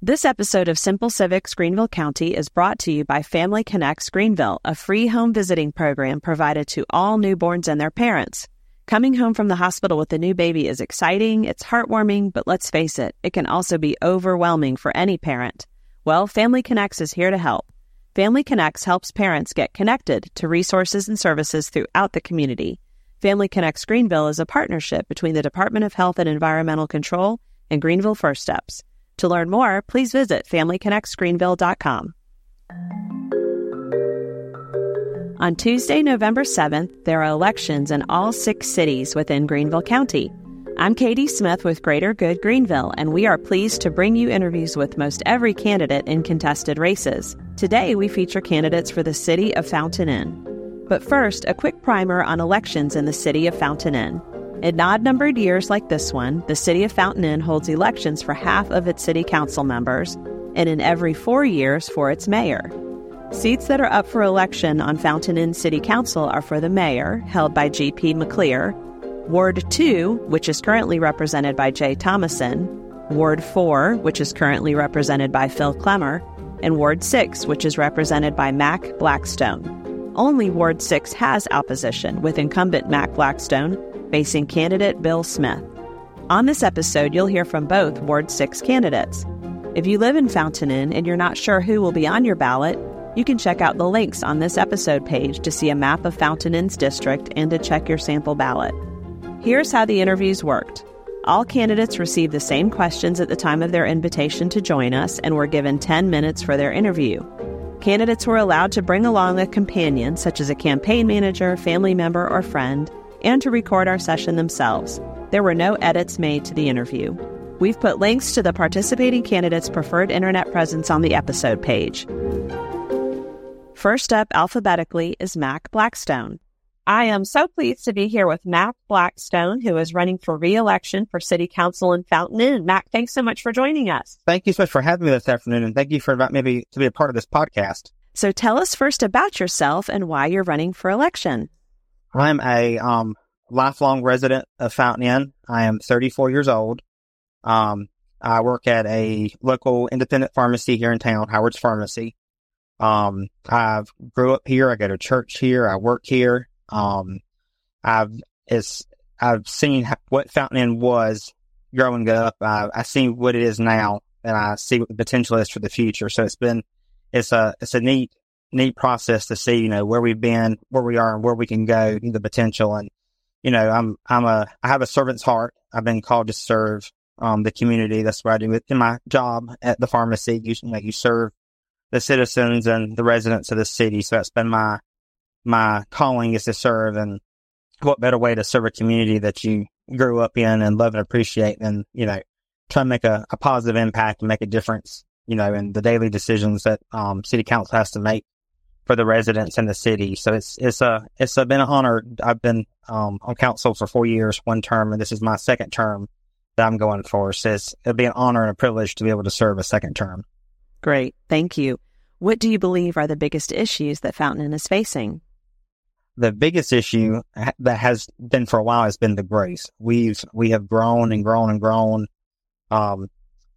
This episode of Simple Civics Greenville County is brought to you by Family Connects Greenville, a free home visiting program provided to all newborns and their parents. Coming home from the hospital with a new baby is exciting, it's heartwarming, but let's face it, it can also be overwhelming for any parent. Well, Family Connects is here to help. Family Connects helps parents get connected to resources and services throughout the community. Family Connects Greenville is a partnership between the Department of Health and Environmental Control and Greenville First Steps. To learn more, please visit FamilyConnectsGreenville.com. On Tuesday, November 7th, there are elections in all six cities within Greenville County. I'm Katie Smith with Greater Good Greenville, and we are pleased to bring you interviews with most every candidate in contested races. Today, we feature candidates for the city of Fountain Inn. But first, a quick primer on elections in the city of Fountain Inn. In odd numbered years like this one, the city of Fountain Inn holds elections for half of its city council members, and in every four years for its mayor. Seats that are up for election on Fountain Inn City Council are for the mayor, held by G.P. McLeer, Ward 2, which is currently represented by Jay Thomason, Ward 4, which is currently represented by Phil Clemmer, and Ward 6, which is represented by Mack Blackstone. Only Ward 6 has opposition, with incumbent Mack Blackstone facing candidate Bill Smith. On this episode, you'll hear from both Ward 6 candidates. If you live in Fountain Inn and you're not sure who will be on your ballot, you can check out the links on this episode page to see a map of Fountain Inn's district and to check your sample ballot. Here's how the interviews worked. All candidates received the same questions at the time of their invitation to join us and were given 10 minutes for their interview. Candidates were allowed to bring along a companion, such as a campaign manager, family member, or friend, and to record our session themselves. There were no edits made to the interview. We've put links to the participating candidates' preferred internet presence on the episode page. First up alphabetically is Mack Blackstone. I am so pleased to be here with Mack Blackstone, who is running for re-election for City Council in Fountain Inn. Mack, thanks so much for joining us. Thank you so much for having me this afternoon, and thank you for inviting me to be a part of this podcast. So tell us first about yourself and why you're running for election. I'm a um, lifelong resident of Fountain Inn. I am 34 years old. Um, I work at a local independent pharmacy here in town, Howard's Pharmacy. Um, I've grew up here. I go to church here. I work here. Um, I've it's I've seen what Fountain Inn was growing up. I, I see what it is now, and I see what the potential is for the future. So it's been it's a it's a neat neat process to see, you know, where we've been, where we are, and where we can go, the potential. And, you know, I'm, I'm a, I have a servant's heart. I've been called to serve, um, the community. That's what I do in my job at the pharmacy. You, you know, you serve the citizens and the residents of the city. So that's been my, my calling is to serve. And what better way to serve a community that you grew up in and love and appreciate than, you know, try to make a, a positive impact and make a difference, you know, in the daily decisions that, um, city council has to make for the residents in the city. So it's it's a it's a, been an honor. I've been um, on council for four years, one term, and this is my second term that I'm going for. So it's, it'll be an honor and a privilege to be able to serve a second term. Great, thank you. What do you believe are the biggest issues that Fountain Inn is facing? The biggest issue that has been for a while has been the growth. We've we have grown and grown and grown um,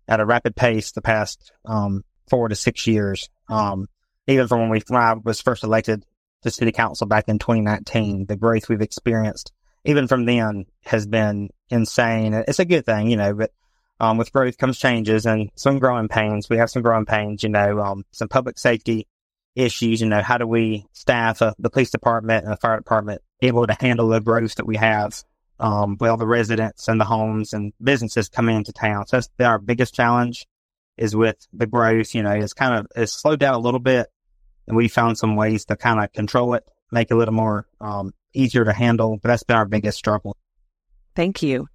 at a rapid pace the past um, four to six years. Um, even from when we I was first elected to city council back in 2019, the growth we've experienced even from then has been insane. It's a good thing, you know, but um, with growth comes changes and some growing pains. We have some growing pains, you know, um, some public safety issues. You know, how do we staff uh, the police department and the fire department able to handle the growth that we have? Um, well, the residents and the homes and businesses coming into town. So that's our biggest challenge is with the growth, you know, it's kind of, it's slowed down a little bit and we found some ways to kind of control it, make it a little more, um, easier to handle. But that's been our biggest struggle. Thank you.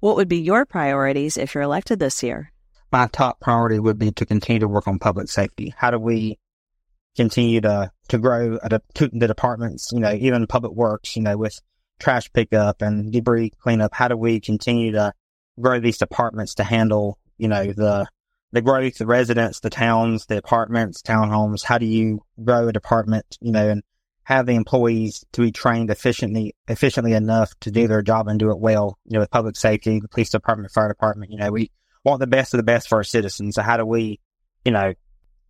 What would be your priorities if you're elected this year? My top priority would be to continue to work on public safety. How do we continue to, to grow to the departments, you know, even public works, you know, with trash pickup and debris cleanup? How do we continue to grow these departments to handle, you know, the the growth, the residents, the towns, the apartments, townhomes. How do you grow a department, you know, and have the employees to be trained efficiently, efficiently enough to do their job and do it well, you know, with public safety, the police department, fire department, you know, we, want the best of the best for our citizens. So how do we, you know,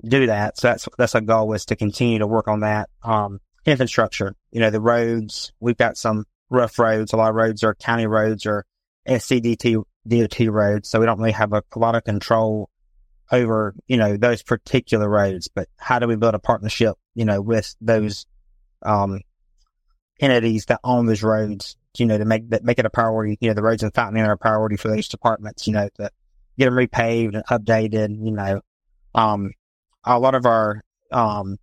do that? So that's, that's our goal is to continue to work on that. Um, infrastructure, you know, the roads, we've got some rough roads. A lot of roads are county roads or SCDT, DOT roads. So we don't really have a, a lot of control over, you know, those particular roads, but how do we build a partnership, you know, with those, um, entities that own those roads, you know, to make that, make it a priority, you know, the roads in Fountain are a priority for those departments, you know, to get them repaved and updated, you know, um, a lot of our, um,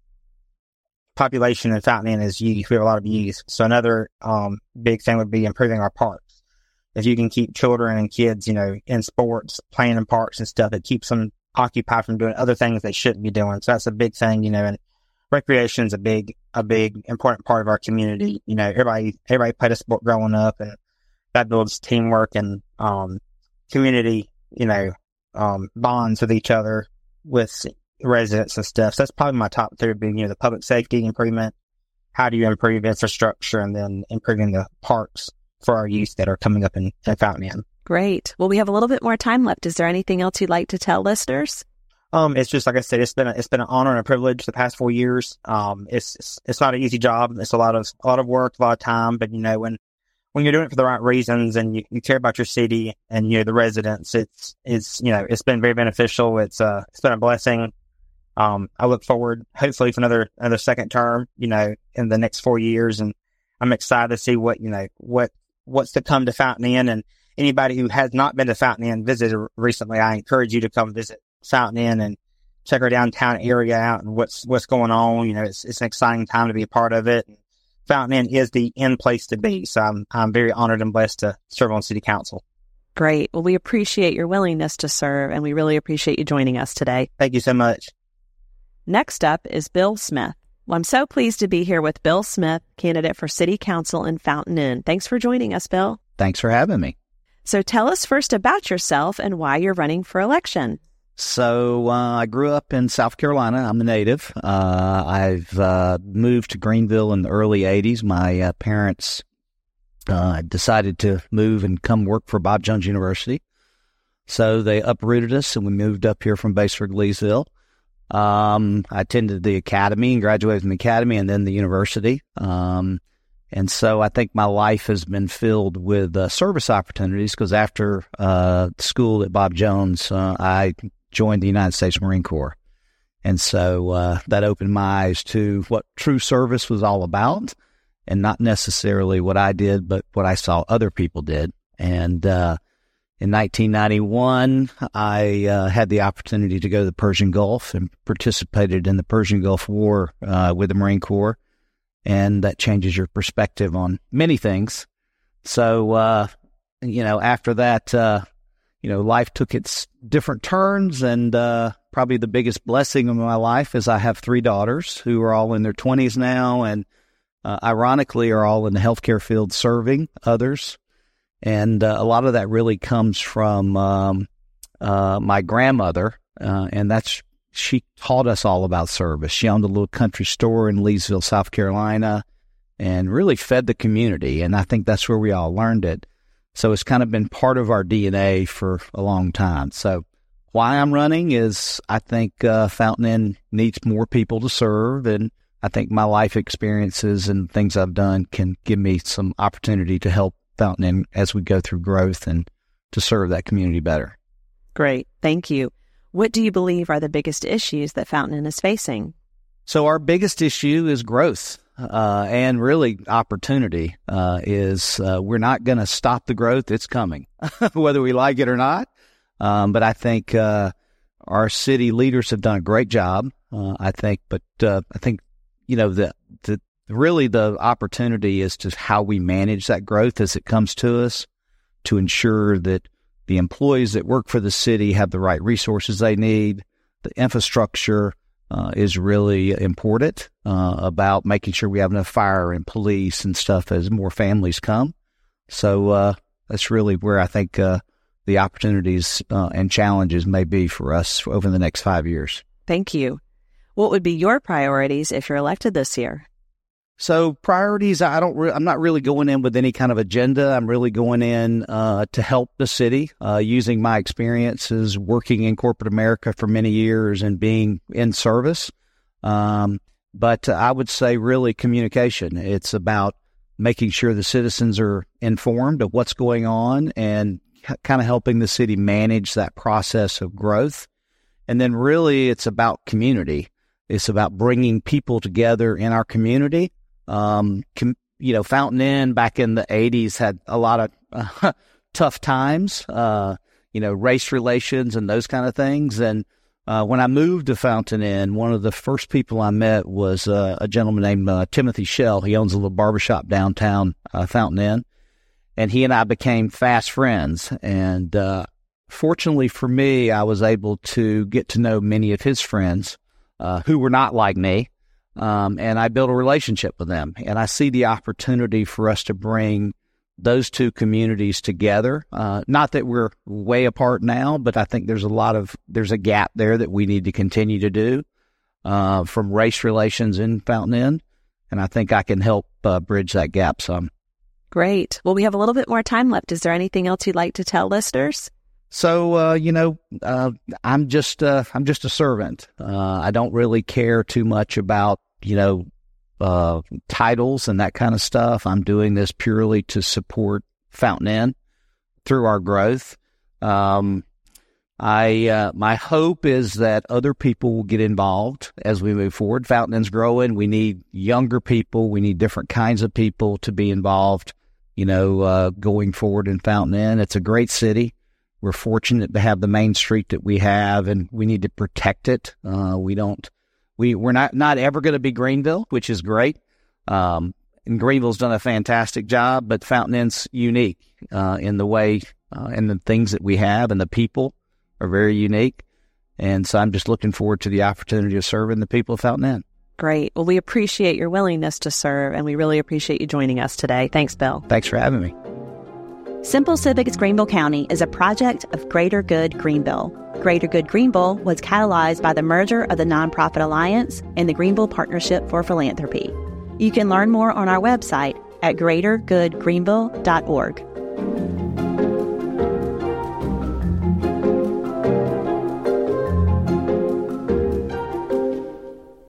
population in Fountain is youth. We have a lot of youth. So another, um, big thing would be improving our parks. If you can keep children and kids, you know, in sports, playing in parks and stuff, it keeps them occupied from doing other things they shouldn't be doing. So that's a big thing, you know, and recreation is a big, a big important part of our community. You know, everybody, everybody played a sport growing up and that builds teamwork and, um, community, you know, um, bonds with each other with residents and stuff. So that's probably my top three being, you know, the public safety improvement. How do you improve infrastructure and then improving the parks for our youth that are coming up in, in Fountain Great. Well, we have a little bit more time left. Is there anything else you'd like to tell listeners? Um, it's just like I said, it's been a, it's been an honor and a privilege the past four years. Um, it's, it's it's not an easy job. It's a lot of a lot of work, a lot of time. But you know, when when you're doing it for the right reasons and you, you care about your city and you know the residents, it's it's you know it's been very beneficial. It's uh it's been a blessing. Um, I look forward hopefully for another another second term. You know, in the next four years, and I'm excited to see what you know what what's to come to Fountain Inn and anybody who has not been to Fountain Inn visited recently, I encourage you to come visit Fountain Inn and check our downtown area out and what's what's going on. You know, it's it's an exciting time to be a part of it. Fountain Inn is the end place to be. So I'm I'm very honored and blessed to serve on City Council. Great. Well, we appreciate your willingness to serve, and we really appreciate you joining us today. Thank you so much. Next up is Bill Smith. Well, I'm so pleased to be here with Bill Smith, candidate for City Council in Fountain Inn. Thanks for joining us, Bill. Thanks for having me. So tell us first about yourself and why you're running for election. So uh, I grew up in South Carolina. I'm a native. Uh, I've uh, moved to Greenville in the early '80s. My uh, parents uh, decided to move and come work for Bob Jones University, so they uprooted us and we moved up here from Batesburg, Leesville. Um, I attended the academy and graduated from the academy and then the university. Um, and so I think my life has been filled with uh, service opportunities because after uh, school at Bob Jones, uh, I joined the United States Marine Corps. And so uh, that opened my eyes to what true service was all about and not necessarily what I did, but what I saw other people did. And uh, in 1991, I uh, had the opportunity to go to the Persian Gulf and participated in the Persian Gulf War with the Marine Corps and that changes your perspective on many things. So, uh, you know, after that, uh, you know, life took its different turns, and uh, probably the biggest blessing of my life is I have three daughters who are all in their twenties now, and uh, ironically, are all in the healthcare field serving others, and uh, a lot of that really comes from um, uh, my grandmother, and that's she taught us all about service. She owned a little country store in Leesville, South Carolina, and really fed the community. And I think that's where we all learned it. So it's kind of been part of our DNA for a long time. So why I'm running is I think uh, Fountain Inn needs more people to serve, and I think my life experiences and things I've done can give me some opportunity to help Fountain Inn as we go through growth and to serve that community better. Great, thank you. What do you believe are the biggest issues that Fountain is facing? So our biggest issue is growth. Uh, and really opportunity uh, is uh, we're not going to stop the growth. It's coming, whether we like it or not. Um, but I think uh, our city leaders have done a great job. Uh, I think, but uh, I think you know the the really the opportunity is to how we manage that growth as it comes to us to ensure that the employees that work for the city have the right resources they need. The infrastructure uh, is really important uh, about making sure we have enough fire and police and stuff as more families come. So uh, that's really where I think uh, the opportunities uh, and challenges may be for us over the next five years. Thank you. What would be your priorities if you're elected this year? So priorities, I don't. Re- I'm not really going in with any kind of agenda. I'm really going in uh, to help the city, uh, using my experiences working in corporate America for many years and being in service. Um, but I would say really communication. It's about making sure the citizens are informed of what's going on and kind of helping the city manage that process of growth. And then really it's about community. It's about bringing people together in our community. Um, com- you know, Fountain Inn back in the 80s had a lot of uh, tough times, uh, you know, race relations and those kind of things. And uh, when I moved to Fountain Inn, one of the first people I met was uh, a gentleman named uh, Timothy Shell. He owns a little barbershop downtown uh, Fountain Inn, and he and I became fast friends. And fortunately for me, I was able to get to know many of his friends who were not like me, um, and I built a relationship with them. And I see the opportunity for us to bring those two communities together. Uh, not that we're way apart now, but I think there's a lot of there's a gap there that we need to continue to do uh, from race relations in Fountain Inn, and I think I can help uh, bridge that gap some. Great. Well, we have a little bit more time left. Is there anything else you'd like to tell listeners? So uh, you know, uh, I'm just uh, I'm just a servant. I don't really care too much about you know uh, titles and that kind of stuff. I'm doing this purely to support Fountain Inn through our growth. Um, I uh, my hope is that other people will get involved as we move forward. Fountain Inn's growing. We need younger people. We need different kinds of people to be involved. You know, uh, going forward in Fountain Inn, it's a great city. We're fortunate to have the main street that we have, and we need to protect it. Uh, we don't we we're not not ever going to be Greenville, which is great. Um, and Greenville's done a fantastic job, but Fountain Inn's unique uh, in the way uh, and the things that we have, and the people are very unique. And so I'm just looking forward to the opportunity of serving the people of Fountain Inn. Great. Well, we appreciate your willingness to serve, and we really appreciate you joining us today. Thanks, Bill. Thanks for having me. Simple Civics Greenville County is a project of Greater Good Greenville. Greater Good Greenville was catalyzed by the merger of the Nonprofit Alliance and the Greenville Partnership for Philanthropy. You can learn more on our website at greatergoodgreenville.org.